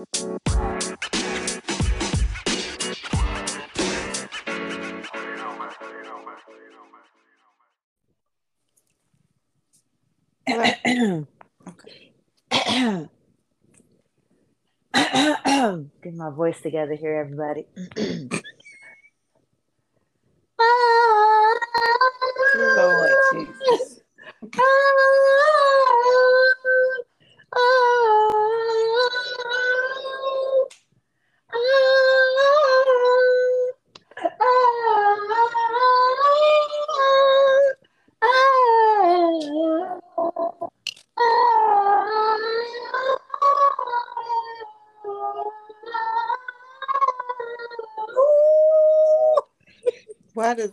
Get my voice together here, everybody.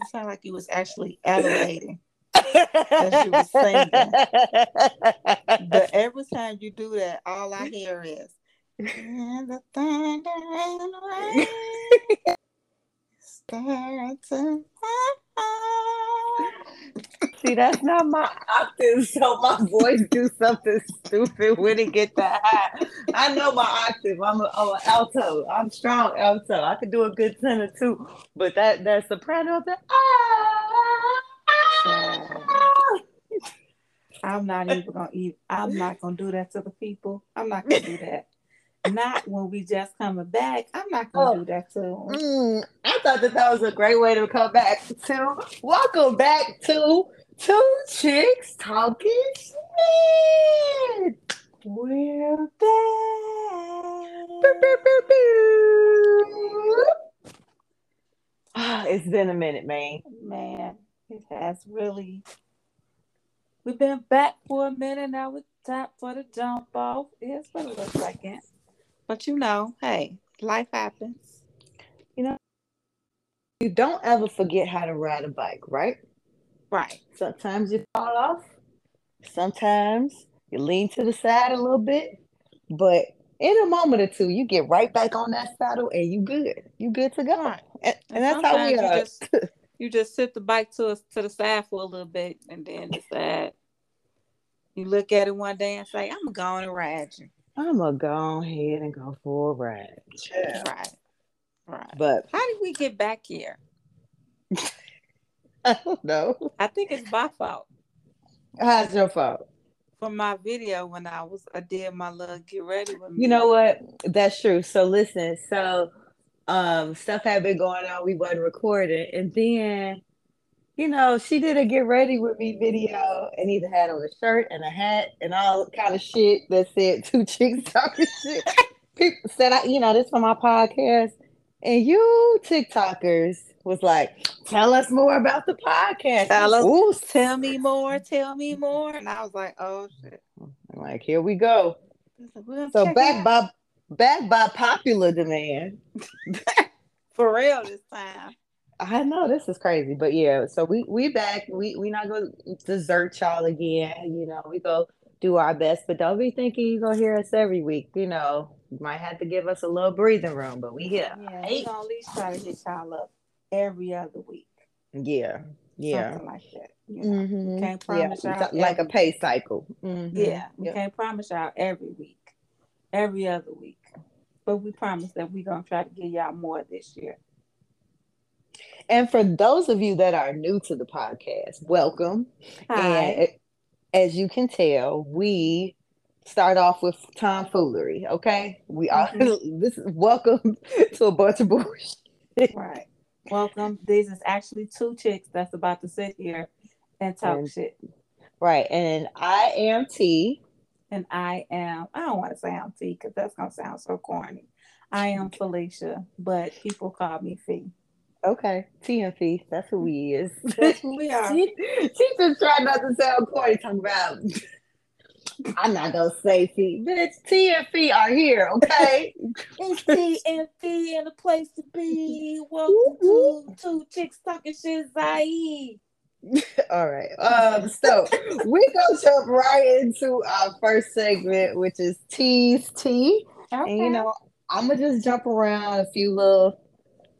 it sound like you was actually adorating? As you were singing. But every time you do that, all I hear is "And the thunder and rain start to See, that's not my octave, so my voice do something stupid when it get that high. I know my octave. I'm a, I'm an alto. I'm strong alto. I could do a good tenor too, but that that soprano, that I'm not even gonna eat. I'm not gonna do that to the people. I'm not gonna do that. Not when we just coming back. I'm not gonna Oh. do that to 'em. Mm, I thought that that was a great way to come back to. Welcome back to Two Chicks Talking Shit. We're back. Boop, boop, boop, boop. It's been a minute, man. Man, it has really. We've been back for a minute now. It's time for the jump off. It's been a little second, but you know, hey, life happens. You know, you don't ever forget how to ride a bike, right? Right. Sometimes you fall off. Sometimes you lean to the side a little bit. But in a moment or two, you get right back on that saddle and you good. You good to go. Right. And, and that's how we sometimes you are. just- You just sit the bike to us to the side for a little bit, and then decide. You look at it one day and say, "I'm going to ride you." I'm gonna go ahead and go for a ride. Right. Right. But How did we get back here? I don't know. I think it's my fault. How's your fault? from my video when I was I did my little get ready with me. You know what? That's true. So listen, so um stuff had been going on, we wasn't recording, and then you know, she did a get ready with me video and either had on a shirt and a hat and all kind of shit that said two chicks talking shit. People said I, you know, this for my podcast. And you TikTokers was like, tell us more about the podcast. Tell us. Ooh, tell me more, tell me more. And I was like, oh shit. I'm like, here we go. Like, "We're So back by back by popular demand. for real this time. I know this is crazy, but yeah. So we we back. We we not gonna desert y'all again. You know, we go do our best, but don't be thinking you gonna hear us every week. You know, you might have to give us a little breathing room, but we here. Yeah, we're gonna at least try to hit y'all up every other week. Yeah, yeah. Something like that. You know? Mhm. Can't Yeah, promise y'all it's like a pay cycle. Mhm. Yeah, we Yep. can't promise y'all every week, every other week. But we promise that we're gonna try to give y'all more this year. And for those of you that are new to the podcast, welcome. Hi. And as you can tell, we start off with tomfoolery. Okay, we are. Mm-hmm. This is welcome to a bunch of bullshit. Right. Welcome. These is actually two chicks that's about to sit here and talk And- shit. Right, and I am T. And I am, I don't want to say I'm T because that's going to sound so corny. I am Felicia, but people call me Fee. Okay, T and Fee. That's who we is. That's who we are. she, she just tried not to sound corny. Talking about. I'm not gonna say bitch. T and Fee are here. Okay. It's T and a place to be. Welcome to Two Chicks Talking Shit, Zaid. All right. Um, so we gonna jump right into our first segment, which is T's Tea. Okay. And you know, I'm gonna just jump around a few little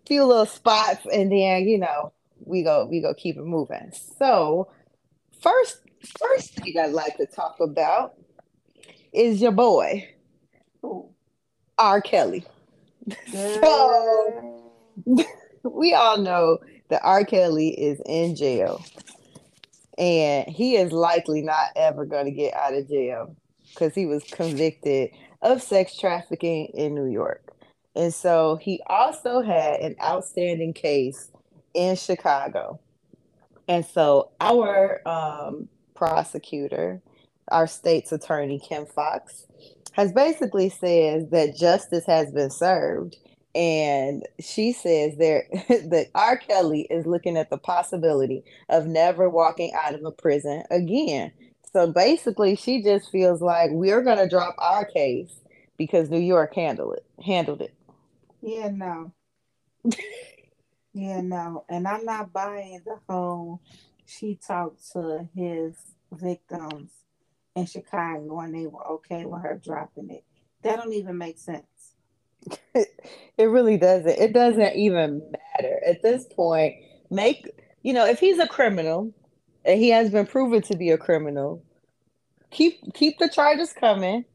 few little spots and then, you know, we go we go keep it moving. So first first thing I'd like to talk about is your boy. Ooh. R. Kelly. so we all know that R. Kelly is in jail. And he is likely not ever going to get out of jail because he was convicted of sex trafficking in New York. And so he also had an outstanding case in Chicago. And so our um, prosecutor, our state's attorney, Kim Foxx, has basically said that justice has been served. And she says there that R. Kelly is looking at the possibility of never walking out of a prison again. So basically, she just feels like we're going to drop our case because New York handled it. Handled it. Yeah, no. yeah, no. And I'm not buying the whole she talked to his victims in Chicago and they were okay with her dropping it. That don't even make sense. it really doesn't. It doesn't even matter at this point. Make you know if he's a criminal and he has been proven to be a criminal, keep keep the charges coming.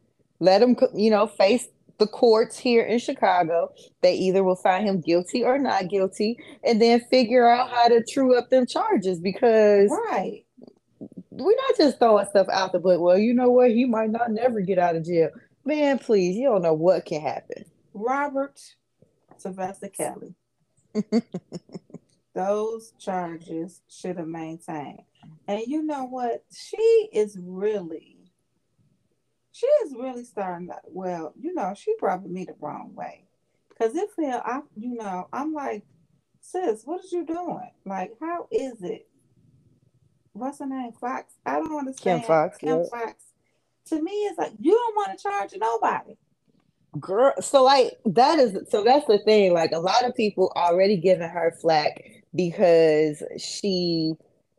Let him you know face the courts here in Chicago. They either will find him guilty or not guilty, and then figure out how to true up them charges because right we're not just throwing stuff out the book. Well, you know what? He might not never get out of jail. Man, please, you don't know what can happen. Robert Sylvester Kelly. Those charges should have maintained. And you know what? She is really, she is really starting to, well, you know, she rubbed me the wrong way. Because it felt, I, you know, I'm like, sis, what is you doing? Like, how is it what's her name? Foxx. I don't understand. Kim Foxx. Kim yep. Foxx. To me, it's like you don't want to charge nobody. Girl, so like that is so that's the thing. Like a lot of people already giving her flack because she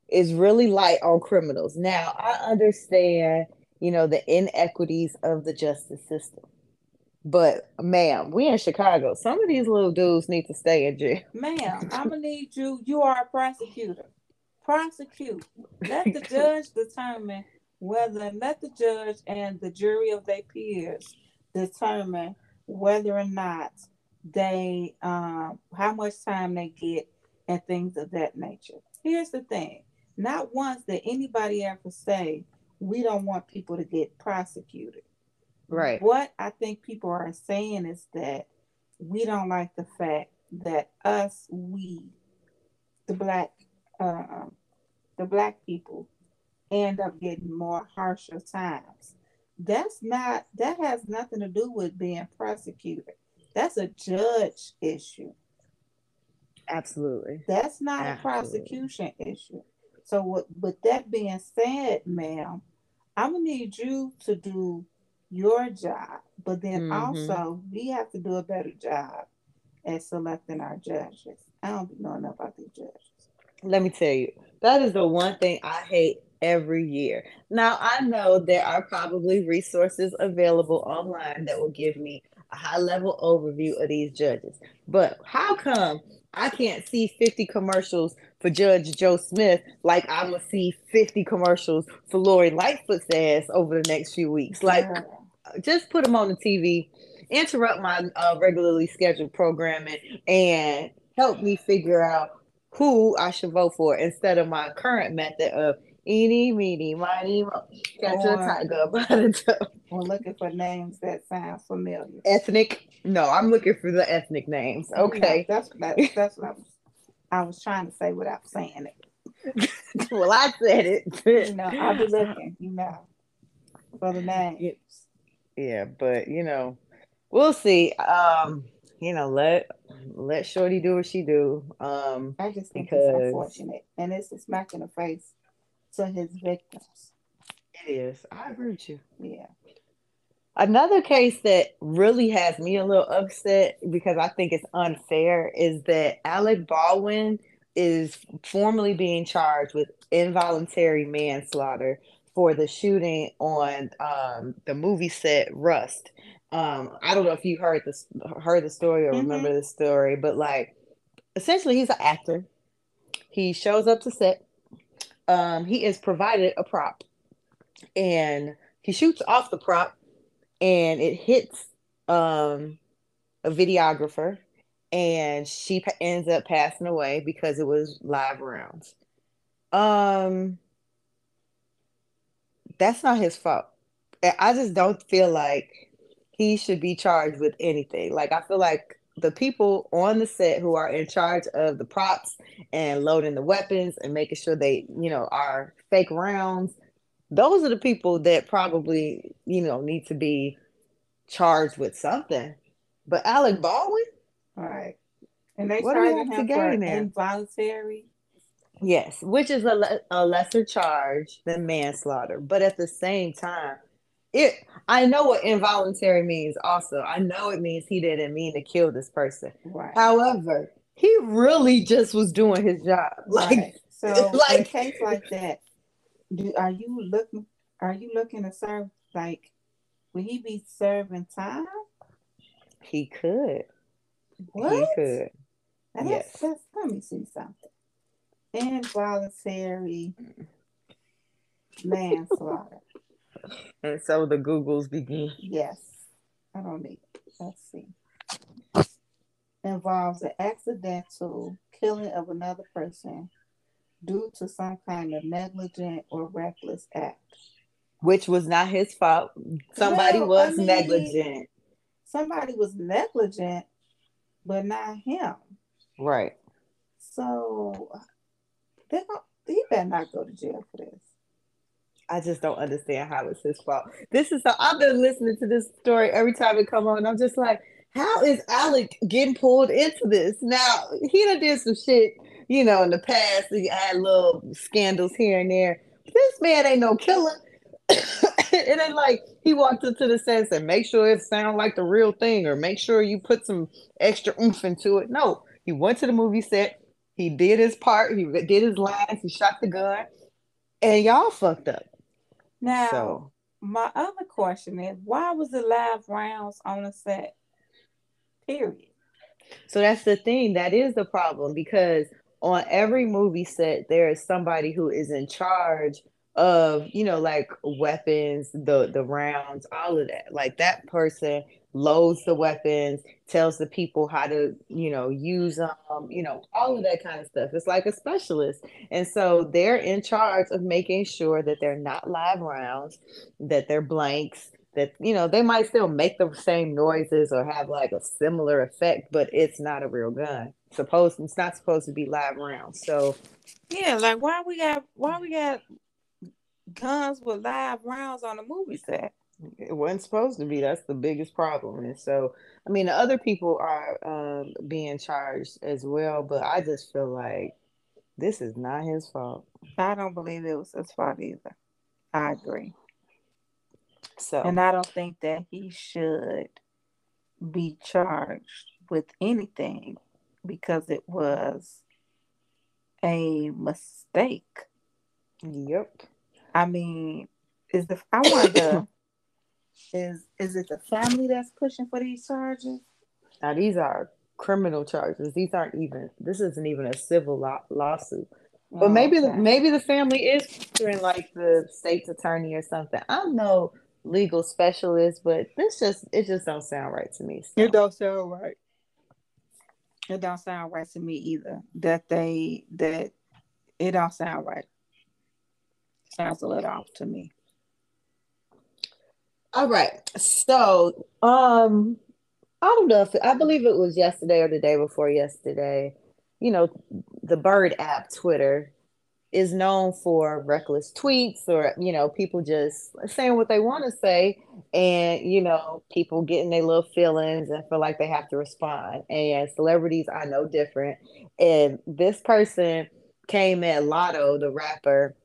is really light on criminals. Now I understand, you know, the inequities of the justice system. But ma'am, we in Chicago. Some of these little dudes need to stay in jail. Ma'am, I'm gonna need you. You are a prosecutor prosecute. Let the judge determine whether, let the judge and the jury of their peers determine whether or not they, um, how much time they get and things of that nature. Here's the thing not once did anybody ever say, we don't want people to get prosecuted. Right. What I think people are saying is that we don't like the fact that us, we, the black uh, the black people end up getting more harsher times. That's not that has nothing to do with being prosecuted. That's a judge issue. Absolutely. That's not Absolutely. a prosecution issue. So with, with that being said, ma'am, I'm gonna need you to do your job, but then mm-hmm. also we have to do a better job at selecting our judges. I don't know enough about these judges let me tell you, that is the one thing I hate every year. Now, I know there are probably resources available online that will give me a high level overview of these judges. But how come I can't see 50 commercials for Judge Joe Smith like I'm gonna see 50 commercials for Lori Lightfoot's ass over the next few weeks? Like, just put them on the TV, interrupt my uh, regularly scheduled programming, and help me figure out who I should vote for instead of my current method of eeny, meeny, miny, catch a tiger by the toe. We're looking for names that sound familiar. Ethnic? No, I'm looking for the ethnic names. Okay. that's that, that's what I was, I was trying to say without saying it. well, I said it. you know, I'll be looking, you know, for the names. Yeah, but you know, we'll see. Um, you know, let let Shorty do what she do. Um, I just think because... it's unfortunate, and it's a smack in the face to his victims. It is. I agree with you. Yeah. Another case that really has me a little upset because I think it's unfair is that Alec Baldwin is formally being charged with involuntary manslaughter for the shooting on um, the movie set Rust um i don't know if you heard this heard the story or mm-hmm. remember the story but like essentially he's an actor he shows up to set um he is provided a prop and he shoots off the prop and it hits um, a videographer, and she pa- ends up passing away because it was live rounds. Um, that's not his fault. I just don't feel like he should be charged with anything. Like I feel like the people on the set who are in charge of the props and loading the weapons and making sure they, you know, are fake rounds, those are the people that probably, you know, need to be charged with something. But Alec Baldwin, all right, and they What do we charged have to him for there? involuntary. yes, which is a, le- a lesser charge than manslaughter, but at the same time, it I know what involuntary means. Also, I know it means he didn't mean to kill this person. Right. However, he really just was doing his job. Like, right. So in a like- case like that, do are you looking? Are you looking to serve like? Will he be serving time? he could. What? He could. Now Yes. that's, that's, let me see something. Involuntary mm. manslaughter. And so the Googles begin. Yes. I don't need it. Let's see. Involves the accidental killing of another person due to some kind of negligent or reckless act. Which was not his fault. Somebody Well, I was mean- negligent. Somebody was negligent, but not him. Right. So they don't, he better not go to jail for this. I just don't understand how it's his fault. This is how I've been listening to this story every time it come on. I'm just like, how is Alec getting pulled into this? Now he done did some shit, you know, in the past. He had little scandals here and there. This man ain't no killer. it ain't like he walked into the set and said, make sure it sound like the real thing, or make sure you put some extra oomph into it. No, he went to the movie set. He did his part. He did his lines. He shot the gun, and y'all fucked up. Now, So my other question is why was the live rounds on the set? Period. So that's the thing. That is the problem because on every movie set, there is somebody who is in charge of, you know, like weapons, the the rounds, all of that. Like that person loads the weapons, tells the people how to, you know, use them, you know, all of that kind of stuff. It's like a specialist. And so they're in charge of making sure that they're not live rounds, that they're blanks, that you know they might still make the same noises or have like a similar effect, but it's not a real gun. Supposed it's not supposed to be live rounds. So Yeah, like why we got why we got guns with live rounds on the movie set? It wasn't supposed to be. That's the biggest problem. And so I mean the other people are um being charged as well, but I just feel like this is not his fault. I don't believe it was his fault either. I agree. So And I don't think that he should be charged with anything because it was a mistake. yep. I mean, is the I wonder is is it the family that's pushing for these charges? Now these are criminal charges. These aren't even this isn't even a civil law- lawsuit. But oh, maybe the Oh, maybe the family is featuring like the state's attorney or something. I'm no legal specialist, but this just it just don't sound right to me. So. It don't sound right. It don't sound right to me either. That they that it don't sound right. Sounds a little off to me. All right. So, um, I don't know if I believe it was yesterday or the day before yesterday. You know, the Bird app, Twitter, is known for reckless tweets or, you know, people just saying what they want to say and, you know, people getting their little feelings and feel like they have to respond. And celebrities are no different. And this person came at Latto, the rapper,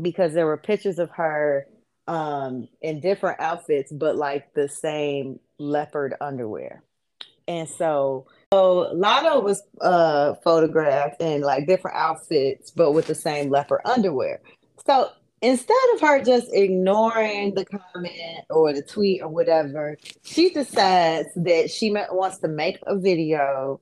because there were pictures of her um in different outfits but like the same leopard underwear. And so so Latto was uh photographed in like different outfits but with the same leopard underwear. So instead of her just ignoring the comment or the tweet or whatever she decides that she wants to make a video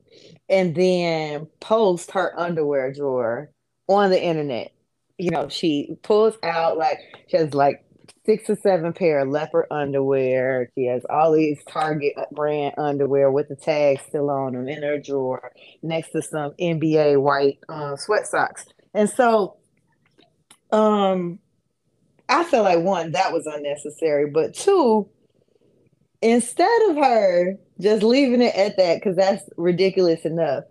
and then post her underwear drawer on the internet. You know she pulls out like she has like six or seven pair of leopard underwear. She has all these Target brand underwear with the tag still on them in her drawer next to some NBA white uh, sweat socks. And so, um, I feel like one, that was unnecessary, but two, instead of her just leaving it at that, because that's ridiculous enough,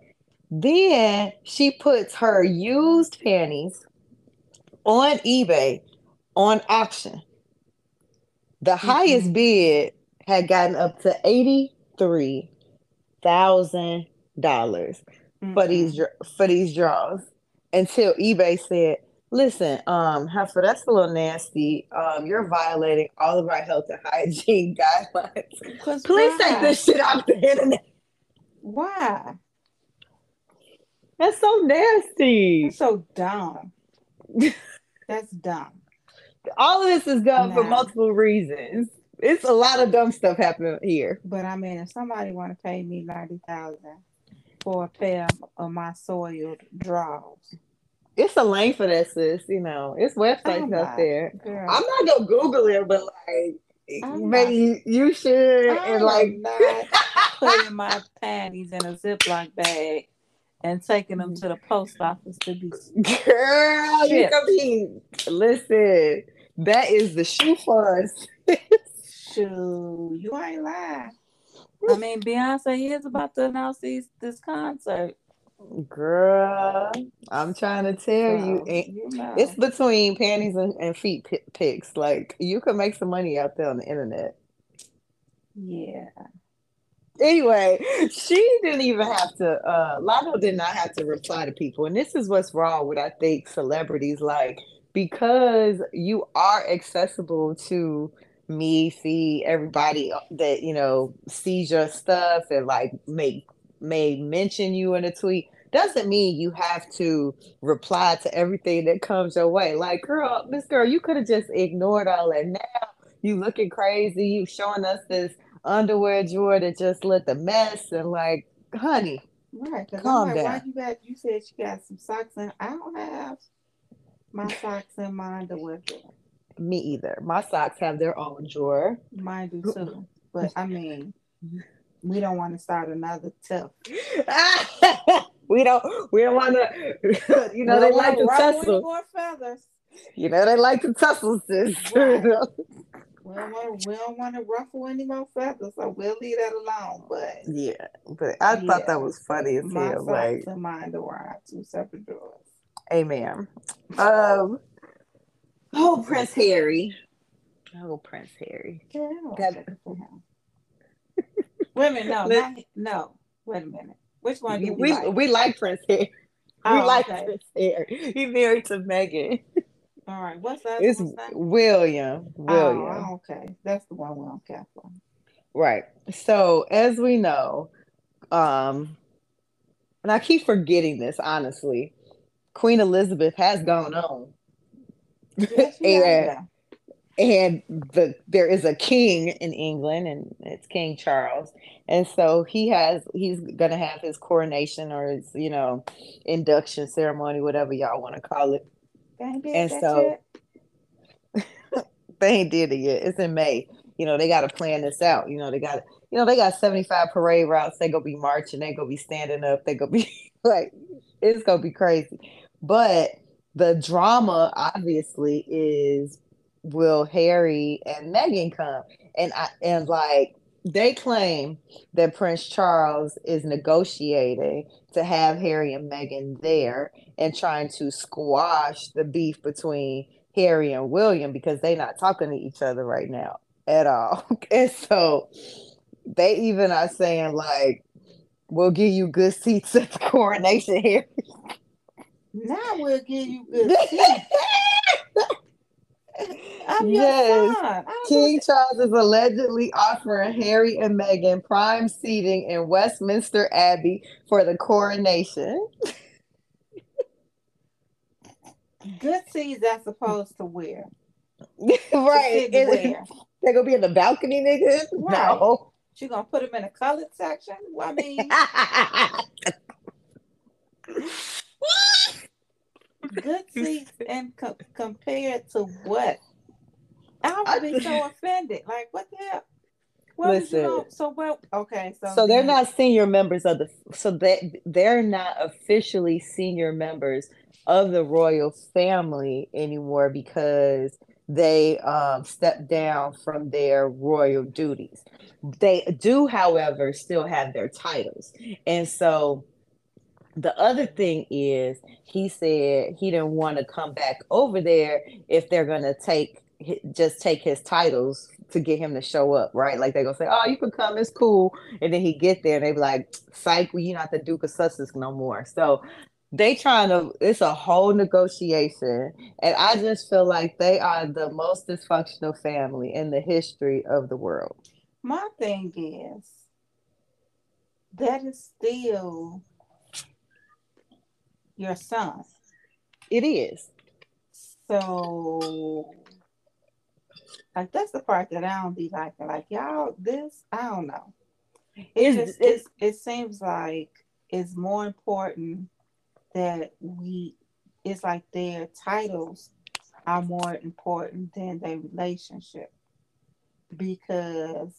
then she puts her used panties on eBay on auction. The mm-hmm. highest bid had gotten up to eighty-three thousand dollars mm-hmm. for these for these draws until eBay said, "Listen, um, Heifer, that's a little nasty. Um, you're violating all of our health and hygiene guidelines. Please why? take this shit off the internet." Why? That's so nasty. That's so dumb. That's dumb. All of this is dumb for multiple reasons. It's a lot of dumb stuff happening here. But I mean, if somebody want to pay me ninety thousand for a pair of my soiled drawers, it's a lane for that, sis. You know, it's websites out there. Girl. I'm not gonna Google it, but like, I'm maybe not, you should. I'm and like, not putting my panties in a Ziploc bag and taking them to the post office to be girl. Shipped. You be listen. That is the shoe funds. shoe, you ain't lying. I mean, Beyonce is about to announce these, this concert. Girl, I'm trying to tell so, you, you know. it's between panties and, and feet p- pics. Like you can make some money out there on the internet. Yeah. Anyway, she didn't even have to. uh Latto did not have to reply to people, and this is what's wrong with I think celebrities. Like because you are accessible to me, see everybody that you know sees your stuff and like make may mention you in a tweet doesn't mean you have to reply to everything that comes your way. Like, girl, Miss girl, you could have just ignored all that. Now you looking crazy. You showing us this underwear drawer that just lit the mess and like, honey, right? Calm like, down. Why you got? You said you got some socks and I don't have my socks in my underwear. Me either. My socks have their own drawer. Mine do too. But I mean, we don't want to start another tiff. we don't. We don't want to. You know, they like to tussle. More feathers. You know, they like to tussle, sis. Right. we, don't want to, we don't want to ruffle any more feathers, so we'll leave that alone. But yeah, but I yeah, thought that was funny as my hell. Like, and mine are two separate drawers. Amen. Um. Oh, Prince Harry. Oh, Prince Harry. Yeah, Wait a minute, no, not, no. Wait a minute. Which one do we like? We like Prince Harry. Oh, we like okay. Prince Harry. He married to Meghan. All right, what's that? It's William. William. Oh, okay, that's the one we don't care for. Right. So as we know, um, and I keep forgetting this honestly, Queen Elizabeth has gone on. Yes, and, and the there is a king in England and it's King Charles. And so he has he's gonna have his coronation or his, you know, induction ceremony, whatever y'all want to call it. And so they ain't did it yet. It's in May. You know, they gotta plan this out. You know, they got you know, they got 75 parade routes. They gonna be marching, they gonna be standing up, they gonna be like it's gonna be crazy. But the drama obviously is will Harry and Meghan come? And I and like they claim that Prince Charles is negotiating to have Harry and Meghan there and trying to squash the beef between Harry and William because they're not talking to each other right now at all. And so they even are saying like, "We'll give you good seats at the coronation, Harry." Now we'll give you good I'm yes. King Charles is allegedly offering Harry and Meghan prime seating in Westminster Abbey for the coronation. Good seats that's supposed to wear. right. They're gonna be in the balcony, nigga. Right. No. She gonna put them in a colored section. Well, I mean, good seats and co- compared to what? I would be so offended. Like, what the hell? Listen, you know? so well, okay, so so they're not senior members of the so they they're not officially senior members of the royal family anymore because they um, stepped down from their royal duties. They do, however, still have their titles, and so the other thing is he said he didn't want to come back over there if they're going to take just take his titles to get him to show up, right? Like they're gonna say, "Oh, you can come, it's cool," and then he get there and they be like, "Psych, well, you're not the Duke of Sussex no more." So they trying to. It's a whole negotiation, and I just feel like they are the most dysfunctional family in the history of the world. My thing is that is still your son. It is. So like that's the part that I don't be liking. Like y'all, this I don't know. It just it, it seems like it's more important that we. It's like their titles are more important than their relationship because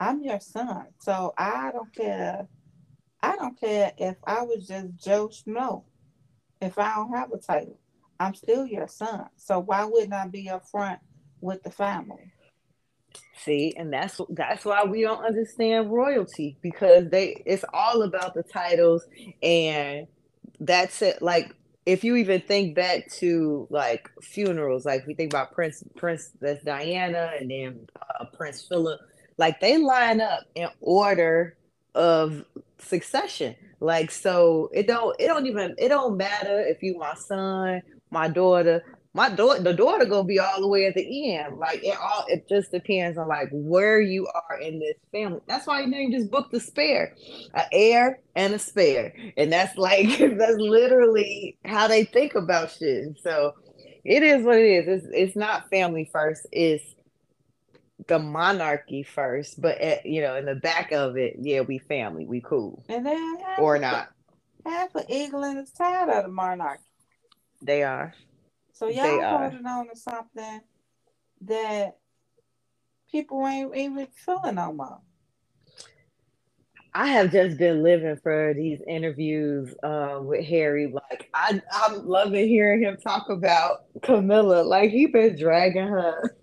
I'm your son, so I don't care. I don't care if I was just Joe Schmo. If I don't have a title, I'm still your son. So why wouldn't I be upfront with the family. See, and that's that's why we don't understand royalty because they it's all about the titles and that's it. Like if you even think back to like funerals, like we think about Prince Prince that's Diana and then uh, Prince Philip, like they line up in order of succession. Like so, it don't it don't even it don't matter if you my son, my daughter, my daughter the daughter gonna be all the way at the end. Like it all it just depends on like where you are in this family. That's why you name just book the spare an heir and a spare. And that's like that's literally how they think about shit. So it is what it is. It's, it's not family first it's the monarchy first but at, you know in the back of it yeah we family we cool and then or not half of england is tired of the monarchy they are so y'all holding on to something that people ain't even feeling no more. I have just been living for these interviews uh, with Harry. Like I, I'm loving hearing him talk about Camilla. Like he been dragging her.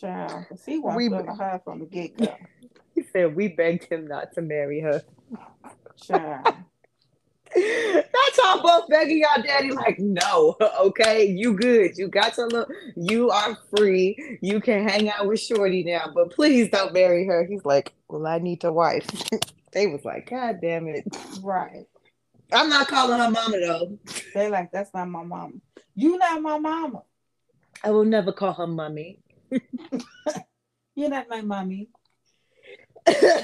Child, he wants we, her from the get go. He said we begged him not to marry her. Child. That's all both begging y'all daddy like, no, okay, you good. You got your look, you are free. You can hang out with Shorty now, but please don't marry her. He's like, well, I need a wife. they was like, God damn it. Right. I'm not calling her mama though. They like, that's not my mama. You not my mama. I will never call her mommy. You're not my mommy.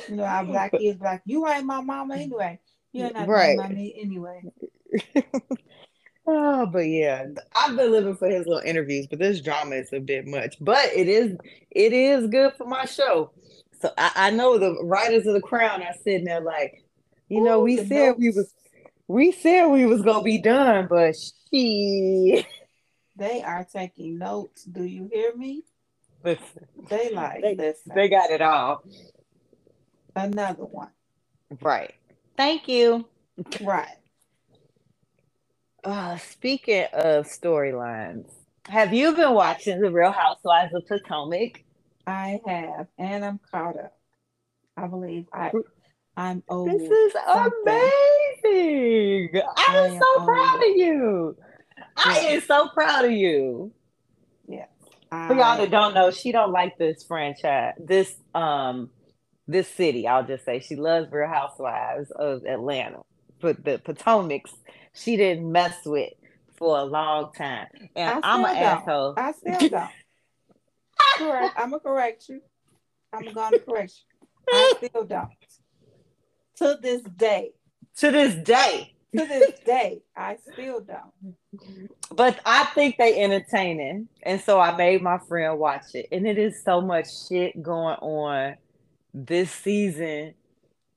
you know, our black kids black. you ain't my mama anyway. You're not right. money anyway. oh, but yeah, I've been living for his little interviews, but this drama is a bit much. But it is it is good for my show. So I, I know the writers of the crown are sitting there like, you Ooh, know, we said notes. we was we said we was gonna be done, but she they are taking notes. Do you hear me? Listen. They like they, listen. They got it all. Another one. Right. Thank you. Right. Uh, speaking of storylines, have you been watching The Real Housewives of Potomac? I have, and I'm caught up. I believe I I'm old. This is something. amazing. I am so old. proud of you. I am so proud of you. For y'all that don't know, she don't like this franchise. This um this city. I'll just say she loves Real Housewives of Atlanta, but the Potomac's she didn't mess with for a long time. And I'm an asshole. I still don't. correct. I'm gonna correct you. I'm gonna correct you. I still don't. To this day. To this day. To this day, I still don't. But I think they entertaining, and so I made my friend watch it, and it is so much shit going on this season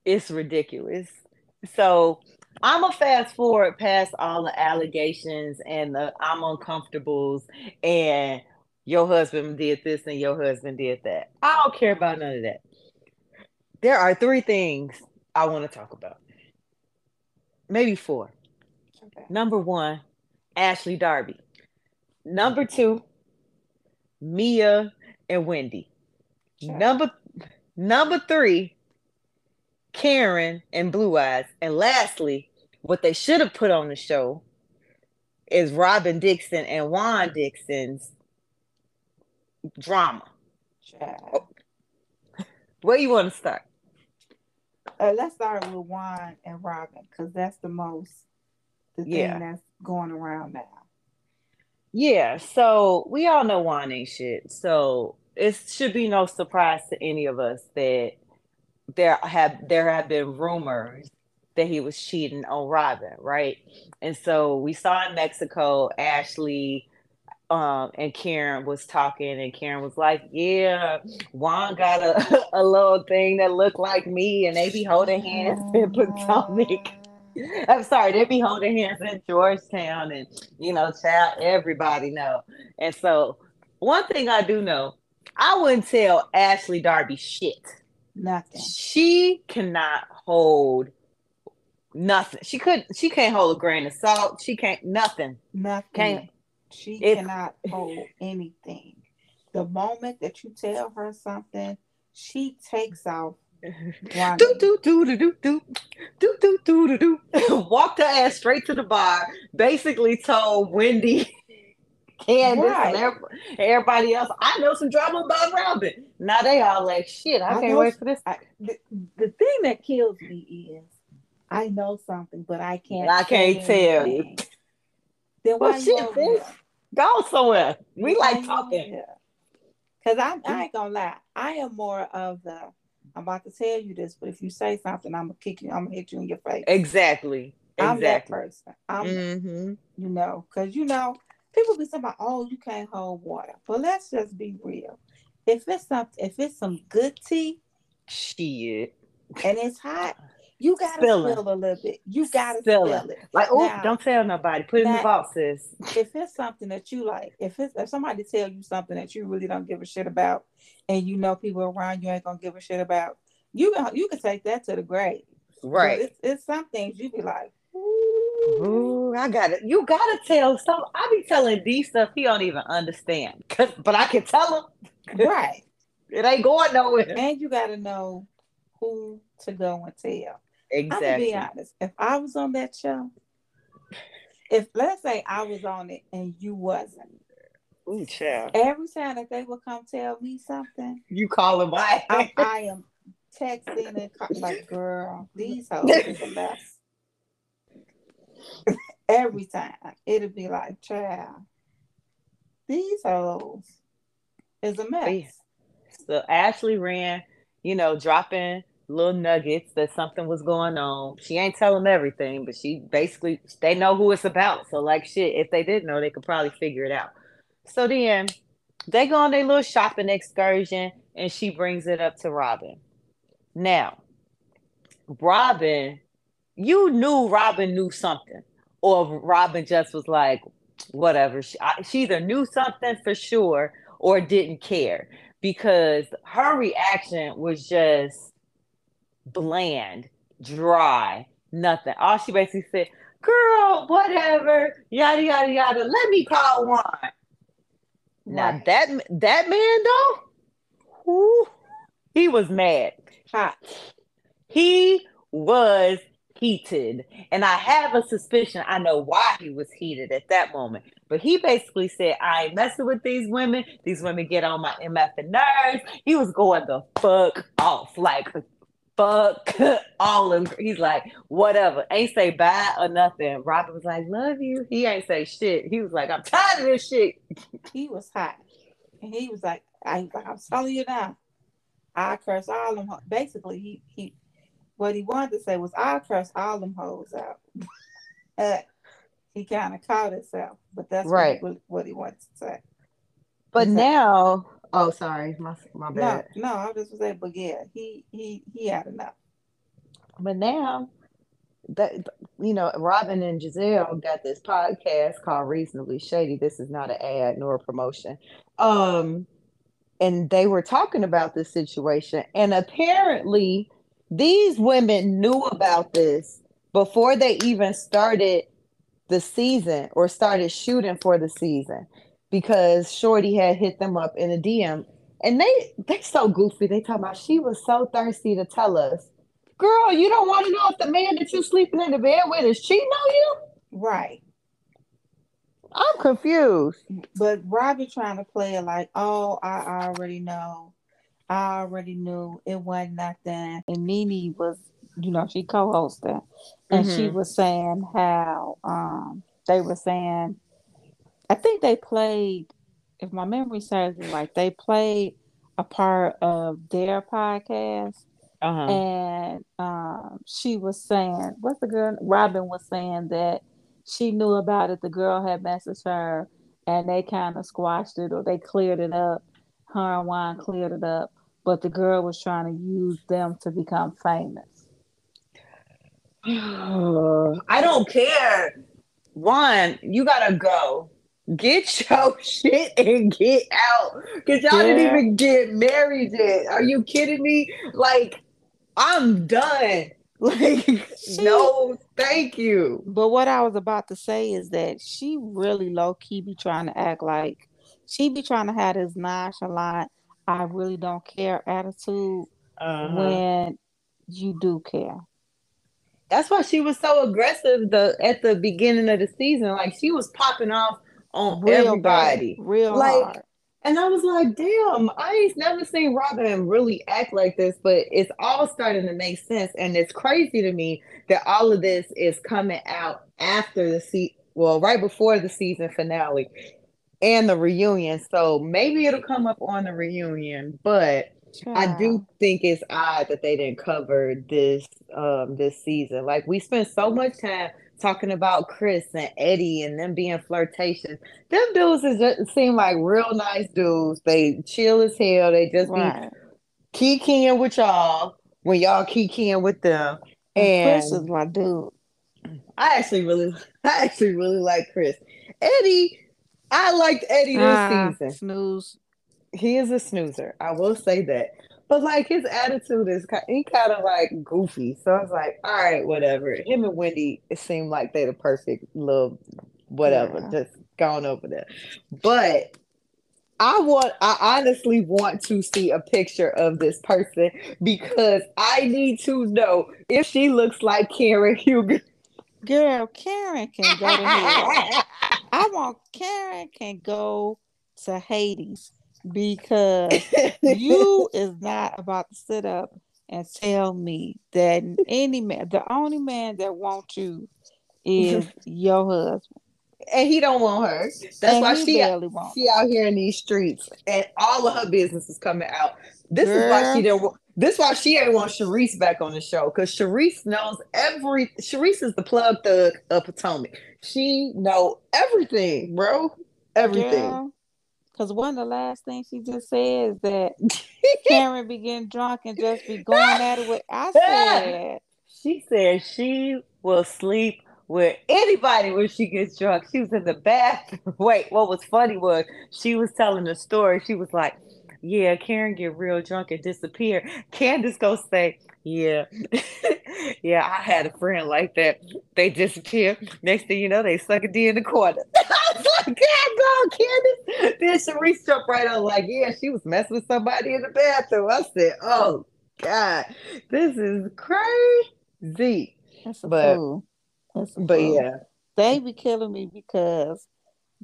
it's ridiculous. So I'm gonna fast forward past all the allegations and the I'm uncomfortables and your husband did this and your husband did that. I don't care about none of that. There are three things I want to talk about. Maybe four. Okay. Number one, Ashley Darby. Number two, Mia and Wendy. Sure. Number number three, Karen and Blue Eyes. And lastly, what they should have put on the show is Robin Dixon and Juan Dixon's drama. Child. Oh. Where you want to start? Uh, let's start with Juan and Robin because that's the most the thing that's going around now. Yeah, so we all know Juan ain't shit. So it should be no surprise to any of us that there have there have been rumors that he was cheating on Robin, right? And so we saw in Mexico, Ashley um and Karen was talking, and Karen was like, Yeah, Juan got a, a little thing that looked like me, and they be holding hands in Potomac. I'm sorry, they be holding hands in Georgetown, and you know, child, everybody know. And so, one thing I do know, I wouldn't tell Ashley Darby shit. Nothing. She cannot hold nothing. She could. She can't hold a grain of salt. She can't nothing. Nothing. Can't. She If- cannot hold anything. The moment that you tell her something, she takes off. do do do do do do do do do do do. Walked her ass straight to the bar. Basically told Wendy, Candiace, Right. and everybody else, I know some drama about Robin. Now they all like, shit. I, I can't know- wait for this. I, the, the thing that kills me is I know something, but I can't. I can't tell you. Anything. Then why Well, you shit, over bitch. Go somewhere. We Why like talking. Cause I, I ain't gonna lie, I am more of the. I'm about to tell you this, but if you say something, I'm gonna kick you. I'm gonna hit you in your face. Exactly. I'm that person. I'm, Mm-hmm. you know, because you know, people be saying about, oh, you can't hold water. But let's just be real. If it's something, if it's some good tea Shit. and it's hot, you gotta Spill spill a little bit. You gotta Spill spill, it. it. Like, oh, don't tell nobody. Put it in the vault, sis. If it's something that you like, if it's if somebody tell you something that you really don't give a shit about, and you know people around you ain't gonna give a shit about, you can you can take that to the grave. Right. it's, it's some things you be like, ooh, I got it. You gotta tell some. I be telling D stuff he don't even understand, but I can tell him right. it ain't going nowhere. And you got to know who to go and tell. I'm gonna Exactly. be honest. If I was on that show, if let's say I was on it and you wasn't, Ooh, child. every time that they would come tell me something, You call him I, why? I am texting and call, like, girl, these hoes is a mess. every time it'll be like, child, these hoes is a mess. So Ashley ran, you know, dropping little nuggets that something was going on. She ain't telling them everything, but she basically they know who it's about. So like shit, if they didn't know, they could probably figure it out. So then they go on their little shopping excursion and she brings it up to Robin. Now, Robin, you knew Robin knew something, or Robin just was like, whatever. She, I- she either knew something for sure or didn't care because her reaction was just bland, dry, nothing. All she basically said, "Girl, whatever, yada yada yada. Let me call Juan." Now that that man though, whew, he was mad. Hot. He was heated. And I have a suspicion I know why he was heated at that moment. But he basically said, I ain't messing with these women. These women get on my MF and nerves. He was going the fuck off. Like, fuck all of them. He's like, whatever. Ain't say bye or nothing. Robin was like, love you. He ain't say shit. He was like, I'm tired of this shit. He was hot. And he was like, I, I'm telling you now, I curse all them. ho-" Basically, he he, what he wanted to say was, I curse all them hoes out. Uh, he kind of caught himself, but that's Right. what, he, what he wanted to say. But now, oh, sorry. My, my bad. no, no, I was just saying, but yeah, he he he had enough. But now that you know, Robin and Gizelle got this podcast called Reasonably Shady. This is not an ad nor a promotion. Um, and they were talking about this situation, and apparently, these women knew about this before they even started the season or started shooting for the season because Shorty had hit them up in a DM. And they they so goofy. They talk about she was so thirsty to tell us Girl, you don't want to know if the man that you're sleeping in the bed with is cheating on you? Right. I'm confused. But Robbie trying to play it like, oh, I already know. I already knew it wasn't nothing. And Nene was, you know, she co-hosted. And mm-hmm. she was saying how um they were saying I think they played, if my memory serves me right, they played a part of their podcast uh-huh. And um, she was saying, what's the girl? Robin was saying that she knew about it. The girl had messaged her and they kind of squashed it or they cleared it up. Her and Juan cleared it up, but the girl was trying to use them to become famous. I don't care. Juan, you gotta go. Get your shit and get out. Cause y'all yeah. didn't even get married yet. Are you kidding me? Like, I'm done. Like, she, no, thank you. But what I was about to say is that she really low key be trying to act like she be trying to have this nonchalant, I really don't care attitude uh-huh. when you do care. That's why she was so aggressive the at the beginning of the season. Like she was popping off on real everybody. Bad, real like hard. And I was like, damn, I ain't never seen Robin really act like this, but it's all starting to make sense. And it's crazy to me that all of this is coming out after the se- well, right before the season finale and the reunion. So maybe it'll come up on the reunion, but I do think it's odd that they didn't cover this um this season. Like we spent so much time talking about Chris and Eddie and them being flirtatious. Them dudes is just seem like real nice dudes. They chill as hell. They just right. be keying with y'all when y'all keying with them. And, Chris is my dude. I actually really, I actually really like Chris. Eddie, I liked Eddie this ah, season. Snooze. He is a snoozer. I will say that. But like his attitude is he kind of like goofy. So I was like, all right, whatever. Him and Wendy, it seemed like they the perfect little whatever, yeah. just gone over there. But I want I honestly want to see a picture of this person because I need to know if she looks like Karen Huger. Girl, Karen can go to hell. I want Karen can go to Hades because you is not about to sit up and tell me that any man, the only man that wants you is your husband. And he don't want her. That's and why she out, she out here in these streets, and all of her business is coming out. This Girl. is why she didn't. This why she ain't want Charrisse back on the show because Charrisse knows every. Charrisse is the plug thug of Potomac. She know everything, bro. Everything. Because one of the last things she just said is that Karen be getting drunk and just be going at it with. I said. She said she will sleep with anybody when she gets drunk. She was in the bathroom. Wait, what was funny was she was telling the story. She was like, yeah, Karen get real drunk and disappear. Candiace go say, yeah, yeah, I had a friend like that. They disappear. Next thing you know, they suck a D in the corner. I was like, can't go, Candiace. Then Charrisse jumped right on, like, yeah, she was messing with somebody in the bathroom. I said, oh God, this is crazy. That's a but, fool. That's a but fool. yeah, they be killing me because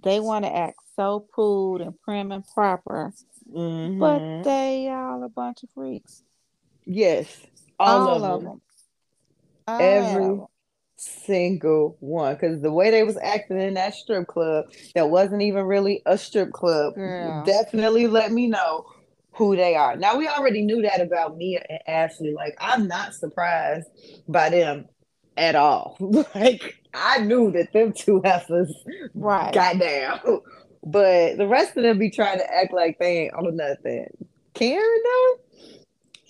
they want to act so prude and prim and proper Mm-hmm. But they all a bunch of freaks. Yes, all, all of, them. them. Every oh. single one. Because the way they was acting in that strip club, that wasn't even really a strip club. Girl. Definitely let me know who they are. Now we already knew that about Mia and Ashley. Like I'm not surprised by them at all. like I knew that them two heifers right. got down. But the rest of them be trying to act like they ain't on nothing. Karen though,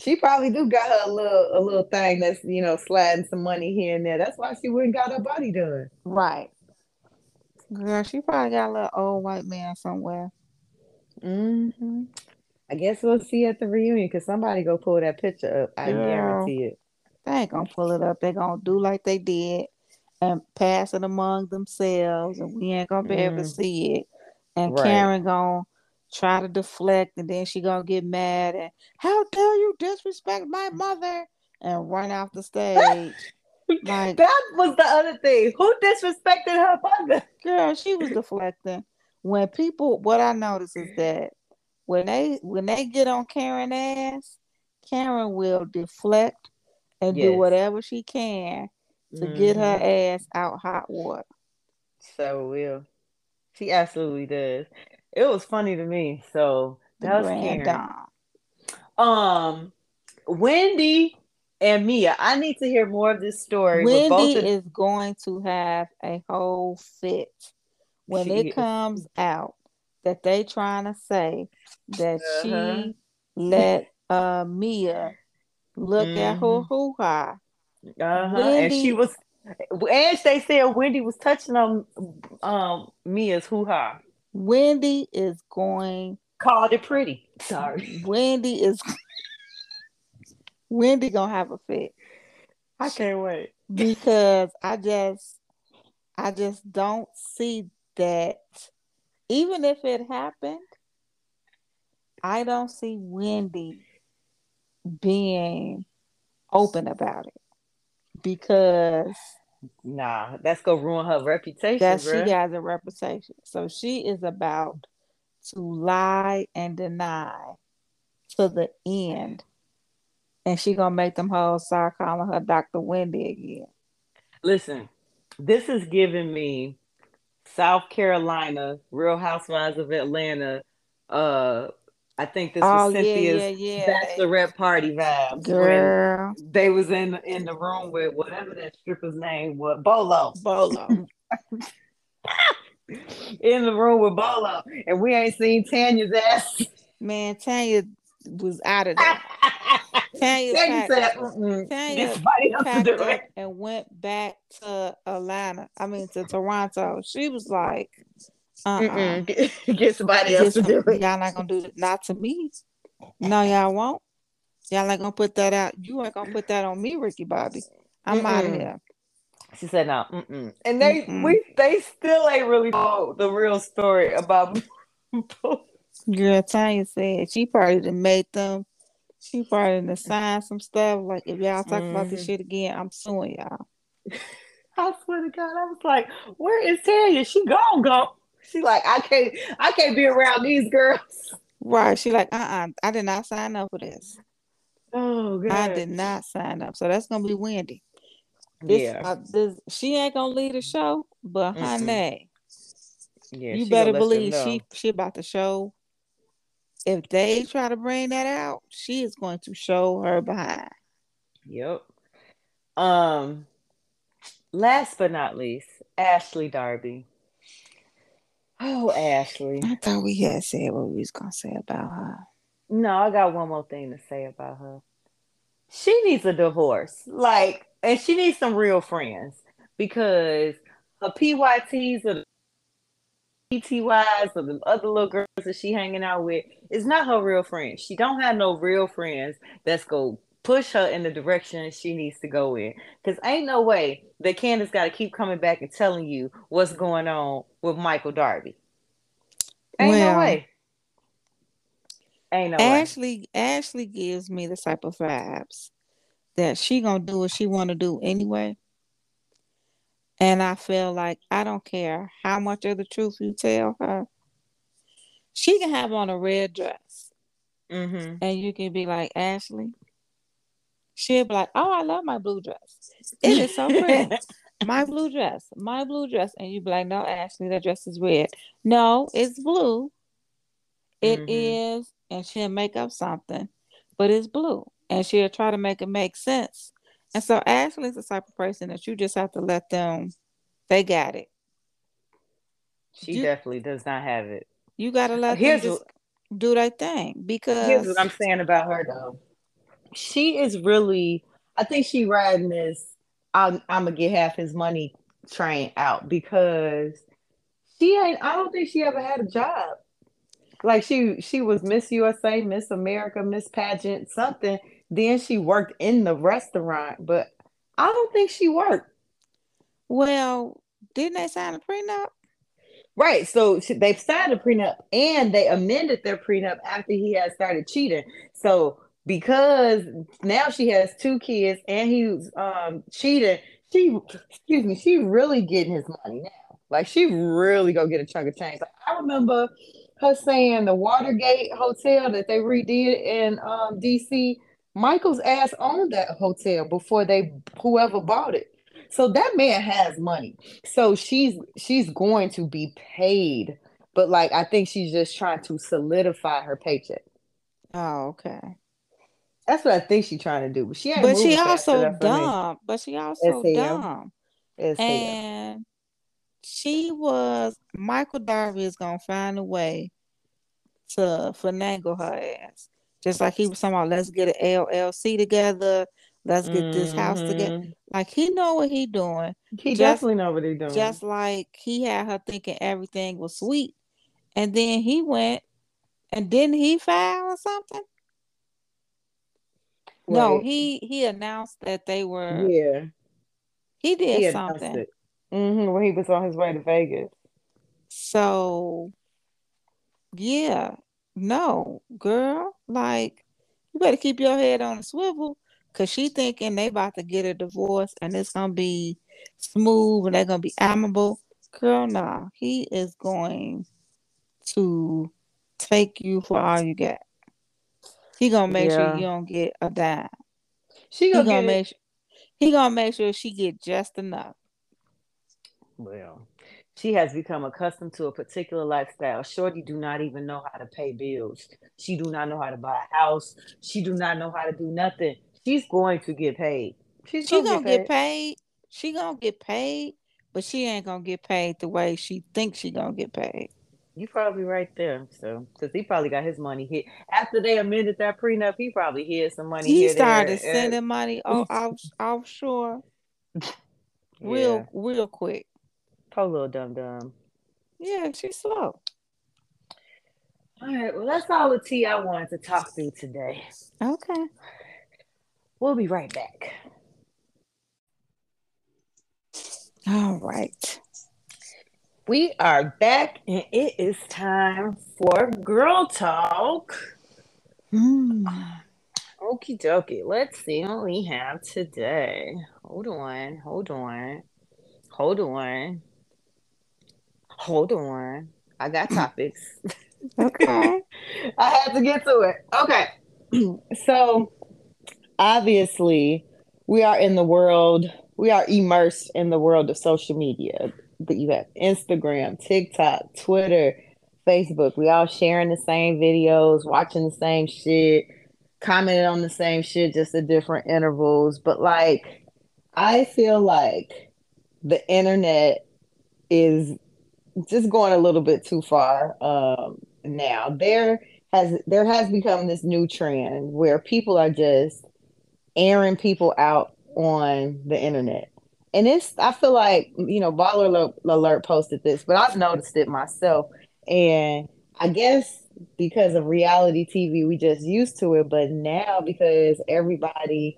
She probably do got her a little a little thing that's you know sliding some money here and there. That's why she wouldn't got her body done. Right. Girl, she probably got a little old white man somewhere. Mm-hmm. I guess we'll see at the reunion because somebody go pull that picture up. I guarantee it. They ain't gonna pull it up. They gonna do like they did and pass it among themselves, and we ain't gonna be able to Mm. see it. And Right. Karen gonna try to deflect, and then she gonna get mad and how dare you disrespect my mother and run off the stage. Like, That was the other thing. Who disrespected her mother? girl, she was deflecting. When people, what I notice is that when they when they get on Karen ass, Karen will deflect and do whatever she can to get her Mhm. ass out hot water. So will. She absolutely does. It was funny to me. So The that was grand Karen. Um, Wendy and Mia. I need to hear more of this story. Wendy of- is going to have a whole fit when She it is. comes out that they trying to say that Uh-huh. she let uh Mia look at her Mhm. hoo ha. Uh-huh. And she was and they said Wendy was touching on um Mia's hoo ha. Wendy is going. Called it pretty. Sorry. Wendy is. Wendy gonna have a fit I can't wait. because I just, I just don't see that. Even if it happened, I don't see Wendy being open about it because Nah, that's gonna ruin her reputation, that she has a reputation. So she is about to lie and deny to the end. And she gonna make them hoes start calling her Dr. Wendy again. Listen, this is giving me South Carolina, Real Housewives of Atlanta. Uh, I think this Oh was yeah, Cynthia's yeah, yeah. bachelorette party vibes. Girl, they was in in the room with whatever that stripper's name was, Bolo. Bolo. In the room with Bolo, and we ain't seen Tanya's ass. Man, Tanya was out of there. Tanya Tanya packed- said, Tanya somebody else to packed up it." and went back to Atlanta. I mean to Toronto. She was like, uh-uh. Get, get somebody else Just to do it. Y'all not gonna do it. Not to me. No, y'all won't. Y'all ain't gonna put that out. You ain't gonna put that on me, Ricky Bobby. I'm out of here. She said, "No, mm-mm. and they Mm-mm. we they still ain't really told the real story about." Girl, Tanya said she probably done made them. She probably done signed some stuff. Like if y'all talk about this Mhm. shit again, I'm suing y'all. I swear to God, I was like, "Where is Tanya? She gone, go." She like, "I can't, I can't be around these girls." Right. She like, uh-uh, I did not sign up for this. Oh God, I did not sign up. So that's gonna be Wendy. This, Yeah, uh, this she ain't gonna lead the show, but Mm-mm. honey, yeah. you better gonna let them believe she she about to show. If they try to bring that out, she is going to show her behind. Yep. Um. Last but not least, Ashley Darby. Oh, Ashley. I thought we had said what we was gonna say about her. No, I got one more thing to say about her. She needs a divorce. Like, and she needs some real friends because her PYTs or the PTYs or the other little girls that she hanging out with is not her real friends. She don't have no real friends that's go push her in the direction she needs to go in. Because ain't no way that Candiace got to keep coming back and telling you what's going on with Michael Darby. Ain't Well, no way. Ain't no way. Ashley Ashley gives me the type of vibes that she gonna do what she want to do anyway. And I feel like I don't care how much of the truth you tell her. She can have on a red dress, Mm-hmm. and you can be like Ashley. She'll be like, "Oh, I love my blue dress. It is so pretty. my blue dress, my blue dress." And you be like, "No, Ashley, that dress is red. No, it's blue. It is." Mhm. and she'll make up something, but it's blue, and she'll try to make it make sense. And so Ashley's the type of person that you just have to let them. They got it. She You- definitely does not have it. You gotta let Here's them just do their thing because Here's what I'm saying about her though. She is really. I think she riding this. I'm, I'm gonna get half his money train out because she ain't. I don't think she ever had a job. Like she she was Miss USA, Miss America, Miss Pageant, something. Then she worked in the restaurant, but I don't think she worked. Well, didn't they sign a prenup? Right. So they've signed a prenup and they amended their prenup after he had started cheating. So because now she has two kids and he's um cheating, she excuse me, she really getting his money now. Like she really go get a chunk of change. Like, I remember her saying the Watergate Hotel that they redid in um DC, Michael's ass owned that hotel before they whoever bought it. So that man has money. So she's she's going to be paid. But like I think she's just trying to solidify her paycheck. Oh, okay. That's what I think she's trying to do. But she But she also dumb. But she also dumb. It's and she was Michael Darby is gonna find a way to finagle her ass. Just like he was talking about, let's get an LLC together. Let's get mm-hmm. this house together. Mm-hmm. Like he know what he doing. He just, definitely know what he doing. Just like he had her thinking everything was sweet, and then he went and didn't he file or something? Right. No, he he announced that they were. Yeah, he did he something. Mm-hmm, when he was on his way to Vegas. So, yeah, no, girl, like you better keep your head on a swivel Cause she thinking they about to get a divorce and it's gonna be smooth and they're gonna be amicable. Girl, nah. He is going to take you for all you get. He gonna make yeah. sure you don't get a dime. She gonna, he gonna make sure, he gonna make sure she get just enough. Well, she has become accustomed to a particular lifestyle. Shorty do not even know how to pay bills. She do not know how to buy a house. She do not know how to do nothing she's going to get paid. She's she gonna, get, paid. get paid. She gonna get paid, but she ain't gonna get paid the way she thinks she gonna get paid. You probably right there. So, because he probably got his money hit after they amended that prenup, he probably hid some money. He started there. sending money off, off offshore, real yeah. real quick. Poor little dum dum. Yeah, she's slow. All right, well, that's all the tea I wanted to talk through today. Okay. We'll be right back. All right. We are back and it is time for girl talk. Hmm. Okie dokie. Let's see what we have today. Hold on. Hold on. Hold on. Hold on. I got topics. Okay. I had to get to it. Okay. so obviously we are in the world we are immersed in the world of social media you have instagram tiktok twitter facebook. We all sharing the same videos watching the same shit commenting on the same shit just at different intervals. But like i feel like the internet is just going a little bit too far um, now. There has there has become this new trend where people are just airing people out on the internet. And it's, I feel like, you know, Baller Alert, posted this, but I've noticed it myself. And I guess because of reality TV, we just used to it. But now, because everybody,